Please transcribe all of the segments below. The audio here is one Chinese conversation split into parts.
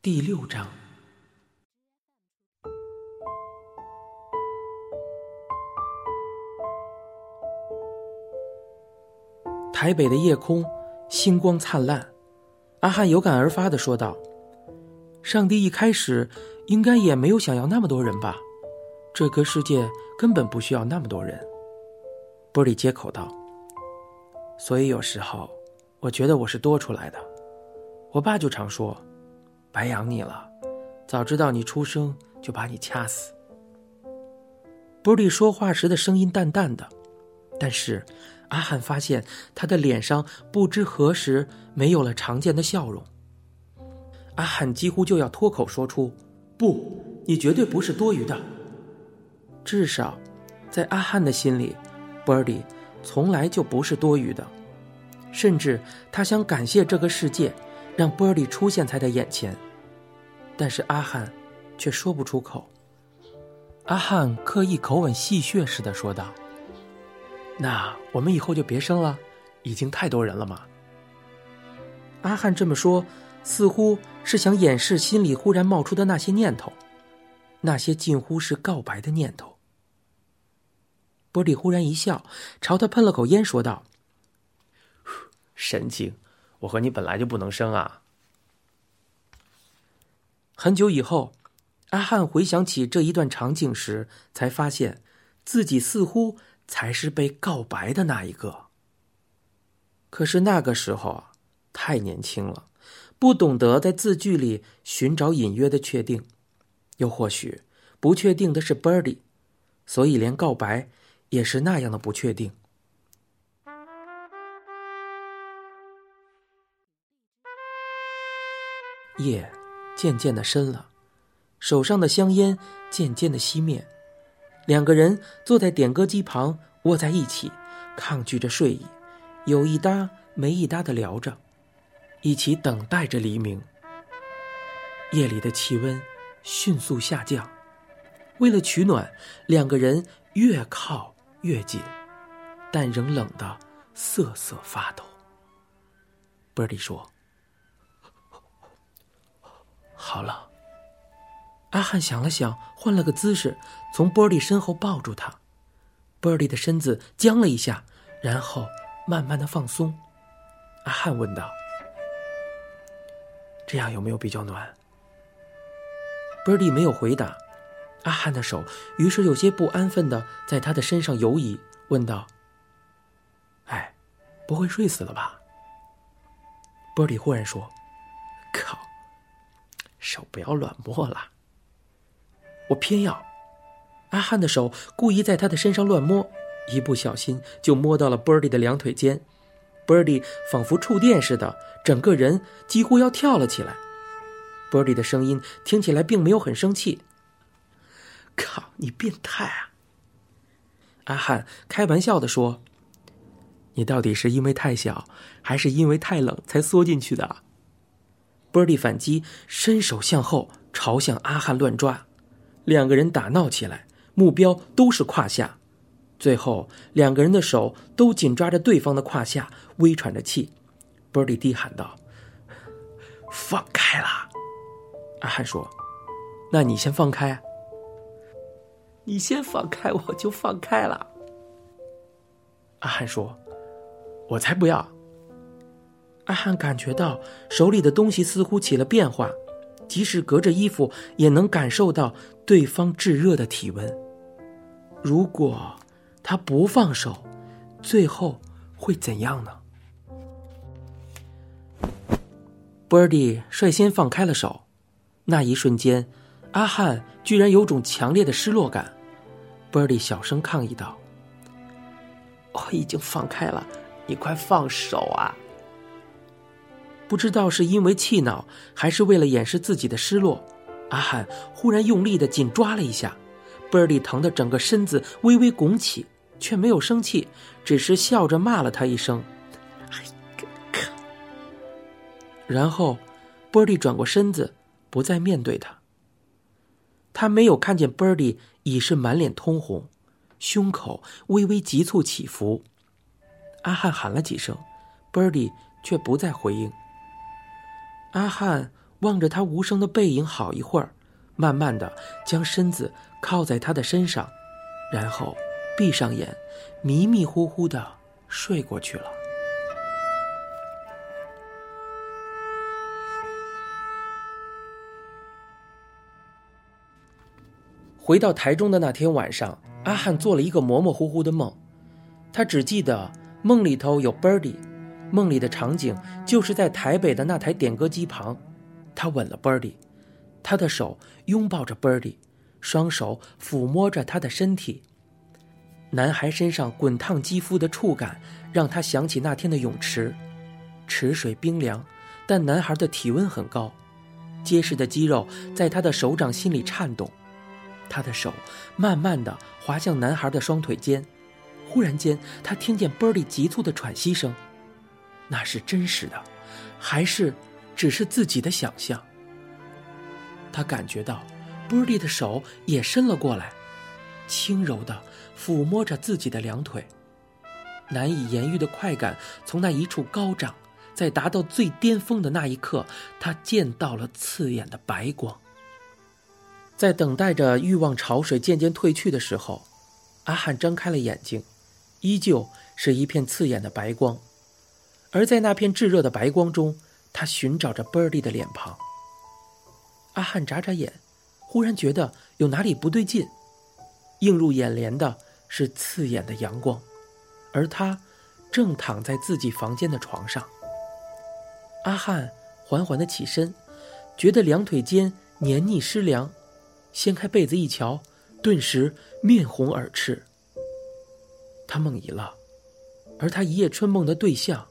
第六章。台北的夜空，星光灿烂。阿汉有感而发的说道：“上帝一开始应该也没有想要那么多人吧？这个世界根本不需要那么多人。”波利接口道：“所以有时候，我觉得我是多出来的。我爸就常说。”白养你了，早知道你出生就把你掐死。波利说话时的声音淡淡的，但是阿汉发现他的脸上不知何时没有了常见的笑容。阿汉几乎就要脱口说出：“不，你绝对不是多余的。”至少，在阿汉的心里，波利从来就不是多余的，甚至他想感谢这个世界，让波利出现在他眼前。但是阿汉，却说不出口。阿汉刻意口吻戏谑似的说道：“那我们以后就别生了，已经太多人了嘛。”阿汉这么说，似乎是想掩饰心里忽然冒出的那些念头，那些近乎是告白的念头。波利忽然一笑，朝他喷了口烟，说道：“ 神经，我和你本来就不能生啊。”很久以后，阿汉回想起这一段场景时，才发现，自己似乎才是被告白的那一个。可是那个时候啊，太年轻了，不懂得在字句里寻找隐约的确定，又或许不确定的是 Birdy，所以连告白也是那样的不确定。夜。渐渐的深了，手上的香烟渐渐的熄灭，两个人坐在点歌机旁，窝在一起，抗拒着睡意，有一搭没一搭的聊着，一起等待着黎明。夜里的气温迅速下降，为了取暖，两个人越靠越紧，但仍冷得瑟瑟发抖。b i r d 说。好了，阿汉想了想，换了个姿势，从波利身后抱住他。波利的身子僵了一下，然后慢慢的放松。阿汉问道：“这样有没有比较暖？”波利没有回答。阿汉的手于是有些不安分的在他的身上游移，问道：“哎，不会睡死了吧？”波利忽然说：“靠！”手不要乱摸了，我偏要。阿汉的手故意在他的身上乱摸，一不小心就摸到了 Birdy 的两腿间。Birdy 仿佛触电似的，整个人几乎要跳了起来。Birdy 的声音听起来并没有很生气。靠，你变态啊！阿汉开玩笑的说：“你到底是因为太小，还是因为太冷才缩进去的？” Birdy 反击，伸手向后朝向阿汉乱抓，两个人打闹起来，目标都是胯下。最后，两个人的手都紧抓着对方的胯下，微喘着气。Birdy 低喊道：“放开啦！”阿汉说：“那你先放开。”你先放开，我就放开了。阿汉说：“我才不要。”阿汉感觉到手里的东西似乎起了变化，即使隔着衣服也能感受到对方炙热的体温。如果他不放手，最后会怎样呢？Birdy 率先放开了手，那一瞬间，阿汉居然有种强烈的失落感。Birdy 小声抗议道：“我已经放开了，你快放手啊！”不知道是因为气恼，还是为了掩饰自己的失落，阿汉忽然用力的紧抓了一下 b i r d e 疼的整个身子微微拱起，却没有生气，只是笑着骂了他一声：“哎，然后，Birdy 转过身子，不再面对他。他没有看见 b i r d e 已是满脸通红，胸口微微急促起伏。阿汉喊了几声 b i r d e 却不再回应。阿汉望着他无声的背影好一会儿，慢慢的将身子靠在他的身上，然后闭上眼，迷迷糊糊的睡过去了。回到台中的那天晚上，阿汉做了一个模模糊糊的梦，他只记得梦里头有 Birdy，梦里的场景就是在台北的那台点歌机旁，他吻了 Birdy，他的手拥抱着 Birdy，双手抚摸着他的身体，男孩身上滚烫肌肤的触感让他想起那天的泳池，池水冰凉，但男孩的体温很高，结实的肌肉在他的手掌心里颤动。他的手慢慢的滑向男孩的双腿间，忽然间，他听见 Birdy 急促的喘息声，那是真实的，还是只是自己的想象？他感觉到 Birdy 的手也伸了过来，轻柔的抚摸着自己的两腿，难以言喻的快感从那一处高涨，在达到最巅峰的那一刻，他见到了刺眼的白光。在等待着欲望潮水渐渐退去的时候，阿汉睁开了眼睛，依旧是一片刺眼的白光，而在那片炙热的白光中，他寻找着 Birdy 的脸庞。阿汉眨眨眼，忽然觉得有哪里不对劲，映入眼帘的是刺眼的阳光，而他正躺在自己房间的床上。阿汉缓缓的起身，觉得两腿间黏腻湿凉。掀开被子一瞧，顿时面红耳赤。他梦遗了，而他一夜春梦的对象，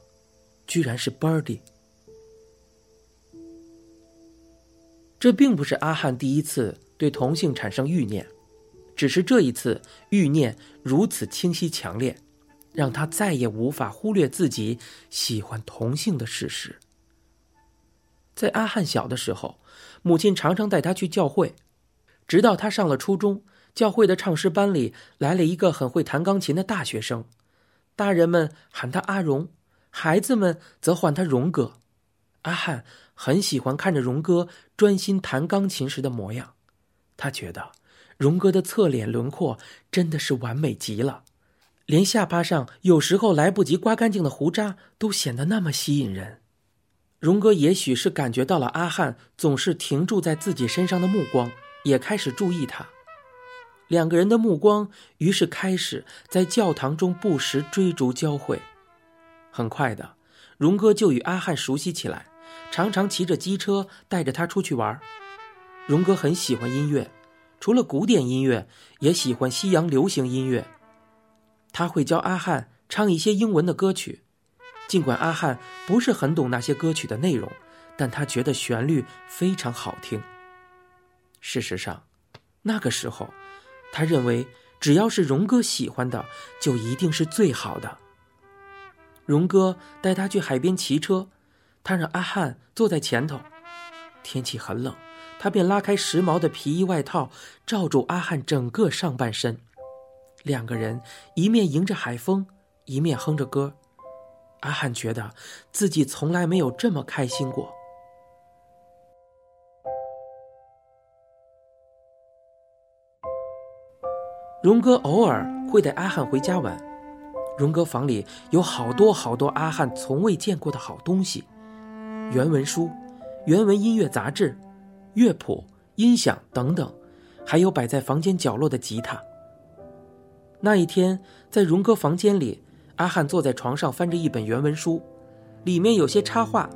居然是 Birdy。这并不是阿汉第一次对同性产生欲念，只是这一次欲念如此清晰强烈，让他再也无法忽略自己喜欢同性的事实。在阿汉小的时候，母亲常常带他去教会。直到他上了初中，教会的唱诗班里来了一个很会弹钢琴的大学生，大人们喊他阿荣，孩子们则唤他荣哥。阿汉很喜欢看着荣哥专心弹钢琴时的模样，他觉得荣哥的侧脸轮廓真的是完美极了，连下巴上有时候来不及刮干净的胡渣都显得那么吸引人。荣哥也许是感觉到了阿汉总是停住在自己身上的目光。也开始注意他，两个人的目光于是开始在教堂中不时追逐交汇。很快的，荣哥就与阿汉熟悉起来，常常骑着机车带着他出去玩。荣哥很喜欢音乐，除了古典音乐，也喜欢西洋流行音乐。他会教阿汉唱一些英文的歌曲，尽管阿汉不是很懂那些歌曲的内容，但他觉得旋律非常好听。事实上，那个时候，他认为只要是荣哥喜欢的，就一定是最好的。荣哥带他去海边骑车，他让阿汉坐在前头。天气很冷，他便拉开时髦的皮衣外套，罩住阿汉整个上半身。两个人一面迎着海风，一面哼着歌。阿汉觉得自己从来没有这么开心过。荣哥偶尔会带阿汉回家玩，荣哥房里有好多好多阿汉从未见过的好东西：原文书、原文音乐杂志、乐谱、音响等等，还有摆在房间角落的吉他。那一天，在荣哥房间里，阿汉坐在床上翻着一本原文书，里面有些插画，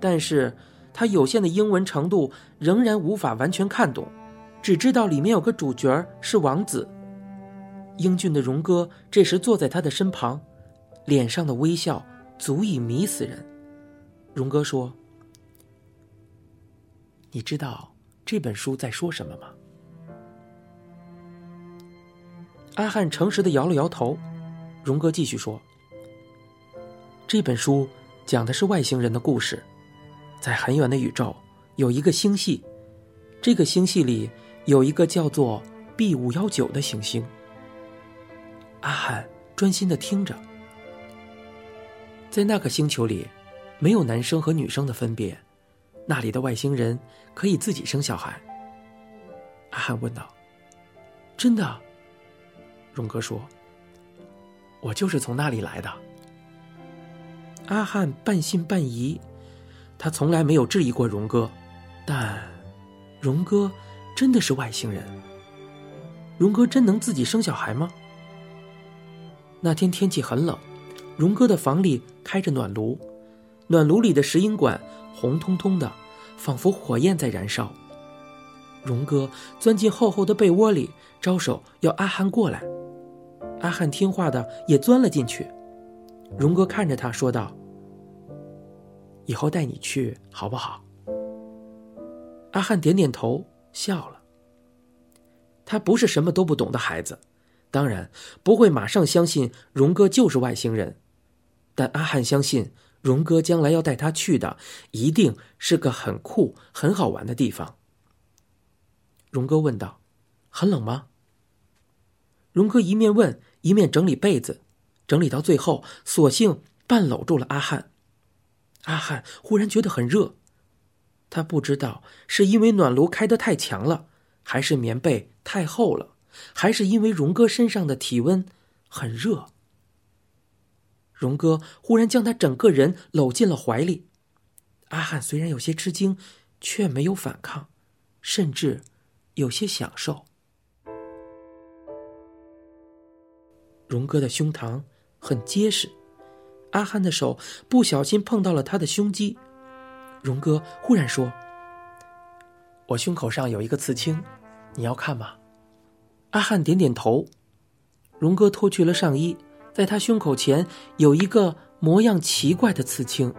但是他有限的英文程度仍然无法完全看懂，只知道里面有个主角是王子。英俊的荣哥这时坐在他的身旁，脸上的微笑足以迷死人。荣哥说：“你知道这本书在说什么吗？”阿汉诚实的摇了摇头。荣哥继续说：“这本书讲的是外星人的故事，在很远的宇宙有一个星系，这个星系里有一个叫做 B 五幺九的行星。”阿汉专心的听着，在那个星球里，没有男生和女生的分别，那里的外星人可以自己生小孩。阿汉问道：“真的？”荣哥说：“我就是从那里来的。”阿汉半信半疑，他从来没有质疑过荣哥，但荣哥真的是外星人？荣哥真能自己生小孩吗？那天天气很冷，荣哥的房里开着暖炉，暖炉里的石英管红彤彤的，仿佛火焰在燃烧。荣哥钻进厚厚的被窝里，招手要阿汉过来。阿汉听话的也钻了进去。荣哥看着他说道：“以后带你去好不好？”阿汉点点头，笑了。他不是什么都不懂的孩子，当然不会马上相信荣哥就是外星人，但阿汉相信荣哥将来要带他去的一定是个很酷、很好玩的地方。荣哥问道：“很冷吗？”荣哥一面问，一面整理被子，整理到最后，索性半搂住了阿汉。阿汉忽然觉得很热，他不知道是因为暖炉开得太强了，还是棉被太厚了，还是因为荣哥身上的体温很热。荣哥忽然将他整个人搂进了怀里，阿汉虽然有些吃惊，却没有反抗，甚至。有些享受。荣哥的胸膛很结实，阿汉的手不小心碰到了他的胸肌。荣哥忽然说：“我胸口上有一个刺青，你要看吗？”阿汉点点头。荣哥脱去了上衣，在他胸口前有一个模样奇怪的刺青。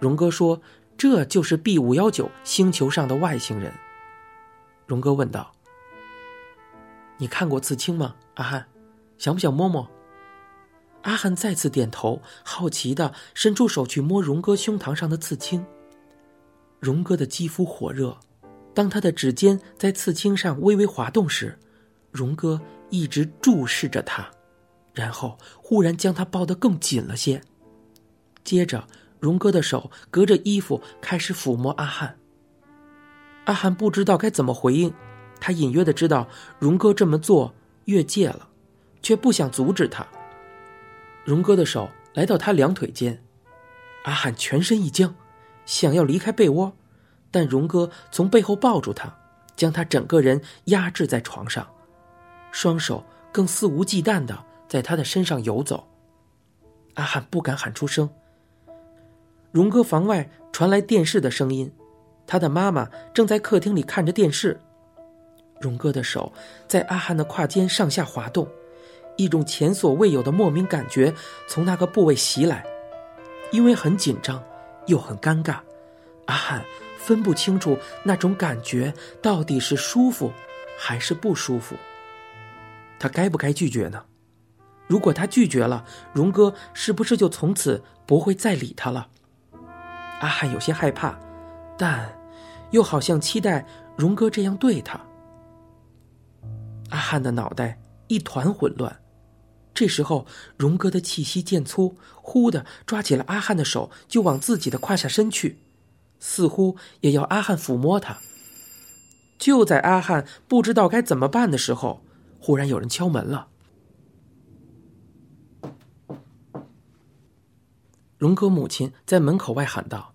荣哥说：“这就是 B 五幺九星球上的外星人。”荣哥问道：“你看过刺青吗，阿汉？想不想摸摸？”阿汉再次点头，好奇的伸出手去摸荣哥胸膛上的刺青。荣哥的肌肤火热，当他的指尖在刺青上微微滑动时，荣哥一直注视着他，然后忽然将他抱得更紧了些。接着，荣哥的手隔着衣服开始抚摸阿汉。阿汉不知道该怎么回应，他隐约的知道荣哥这么做越界了，却不想阻止他。荣哥的手来到他两腿间，阿汉全身一僵，想要离开被窝，但荣哥从背后抱住他，将他整个人压制在床上，双手更肆无忌惮的在他的身上游走。阿汉不敢喊出声。荣哥房外传来电视的声音。他的妈妈正在客厅里看着电视，荣哥的手在阿汉的胯间上下滑动，一种前所未有的莫名感觉从那个部位袭来，因为很紧张又很尴尬，阿汉分不清楚那种感觉到底是舒服还是不舒服。他该不该拒绝呢？如果他拒绝了，荣哥是不是就从此不会再理他了？阿汉有些害怕，但。又好像期待荣哥这样对他。阿汉的脑袋一团混乱，这时候荣哥的气息渐粗，忽的抓起了阿汉的手，就往自己的胯下伸去，似乎也要阿汉抚摸他。就在阿汉不知道该怎么办的时候，忽然有人敲门了。荣哥母亲在门口外喊道。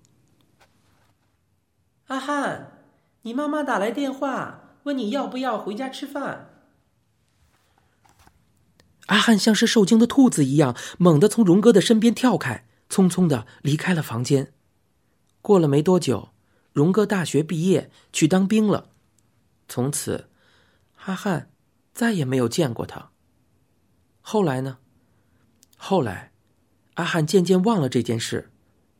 阿汉，你妈妈打来电话，问你要不要回家吃饭。阿汉像是受惊的兔子一样，猛地从荣哥的身边跳开，匆匆的离开了房间。过了没多久，荣哥大学毕业去当兵了，从此，阿汉再也没有见过他。后来呢？后来，阿汉渐渐忘了这件事，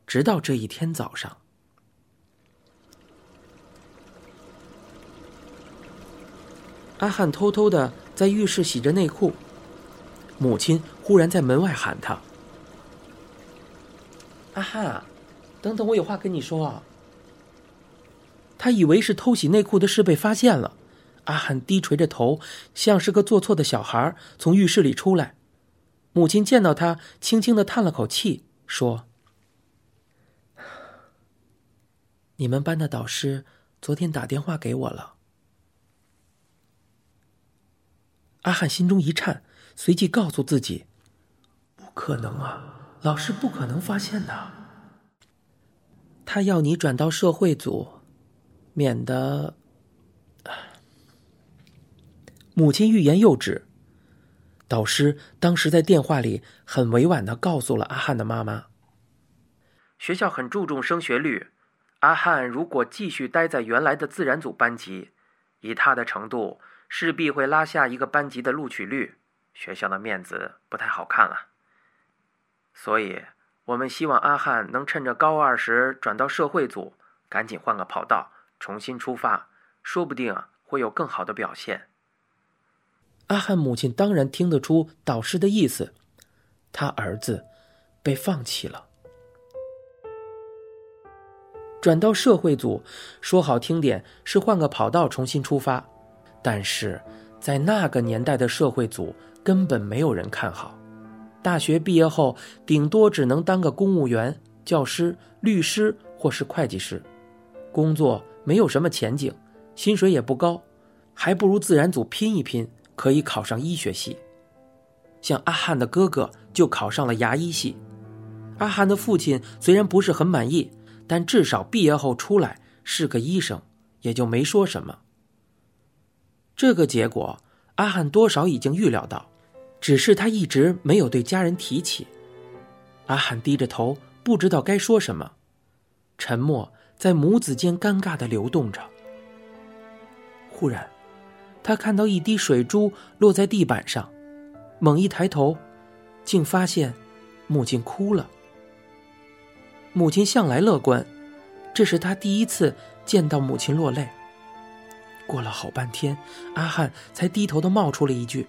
直到这一天早上。阿汉偷偷的在浴室洗着内裤，母亲忽然在门外喊他：“阿汉，等等，我有话跟你说。”他以为是偷洗内裤的事被发现了，阿汉低垂着头，像是个做错的小孩，从浴室里出来。母亲见到他，轻轻的叹了口气，说：“你们班的导师昨天打电话给我了。阿汉心中一颤，随即告诉自己：“不可能啊，老师不可能发现的。他要你转到社会组，免得……”母亲欲言又止。导师当时在电话里很委婉的告诉了阿汉的妈妈：“学校很注重升学率，阿汉如果继续待在原来的自然组班级，以他的程度。”势必会拉下一个班级的录取率，学校的面子不太好看了。所以，我们希望阿汉能趁着高二时转到社会组，赶紧换个跑道，重新出发，说不定会有更好的表现。阿汉母亲当然听得出导师的意思，他儿子被放弃了，转到社会组，说好听点是换个跑道，重新出发。但是，在那个年代的社会组根本没有人看好。大学毕业后，顶多只能当个公务员、教师、律师或是会计师，工作没有什么前景，薪水也不高，还不如自然组拼一拼，可以考上医学系。像阿汉的哥哥就考上了牙医系，阿汉的父亲虽然不是很满意，但至少毕业后出来是个医生，也就没说什么。这个结果，阿汉多少已经预料到，只是他一直没有对家人提起。阿汉低着头，不知道该说什么，沉默在母子间尴尬的流动着。忽然，他看到一滴水珠落在地板上，猛一抬头，竟发现母亲哭了。母亲向来乐观，这是他第一次见到母亲落泪。过了好半天，阿汉才低头的冒出了一句：“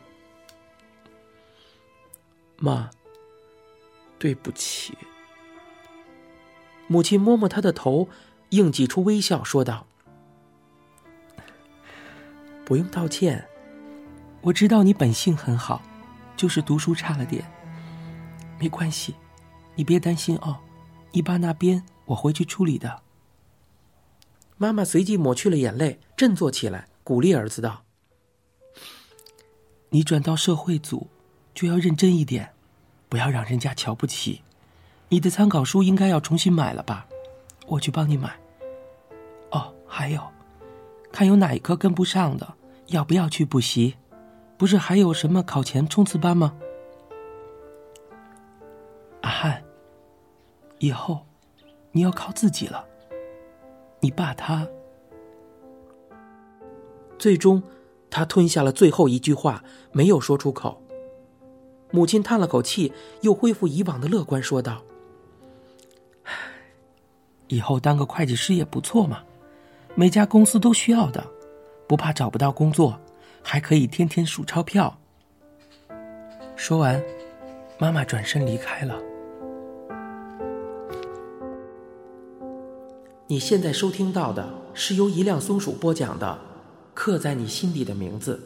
妈，对不起。”母亲摸摸他的头，硬挤出微笑，说道：“不用道歉，我知道你本性很好，就是读书差了点。没关系，你别担心哦，你爸那边我会去处理的。”妈妈随即抹去了眼泪，振作起来，鼓励儿子道：“你转到社会组，就要认真一点，不要让人家瞧不起。你的参考书应该要重新买了吧？我去帮你买。哦，还有，看有哪一科跟不上的，要不要去补习？不是还有什么考前冲刺班吗？阿汉，以后你要靠自己了。”你爸他，最终，他吞下了最后一句话，没有说出口。母亲叹了口气，又恢复以往的乐观，说道：“以后当个会计师也不错嘛，每家公司都需要的，不怕找不到工作，还可以天天数钞票。”说完，妈妈转身离开了。你现在收听到的是由一辆松鼠播讲的《刻在你心底的名字》。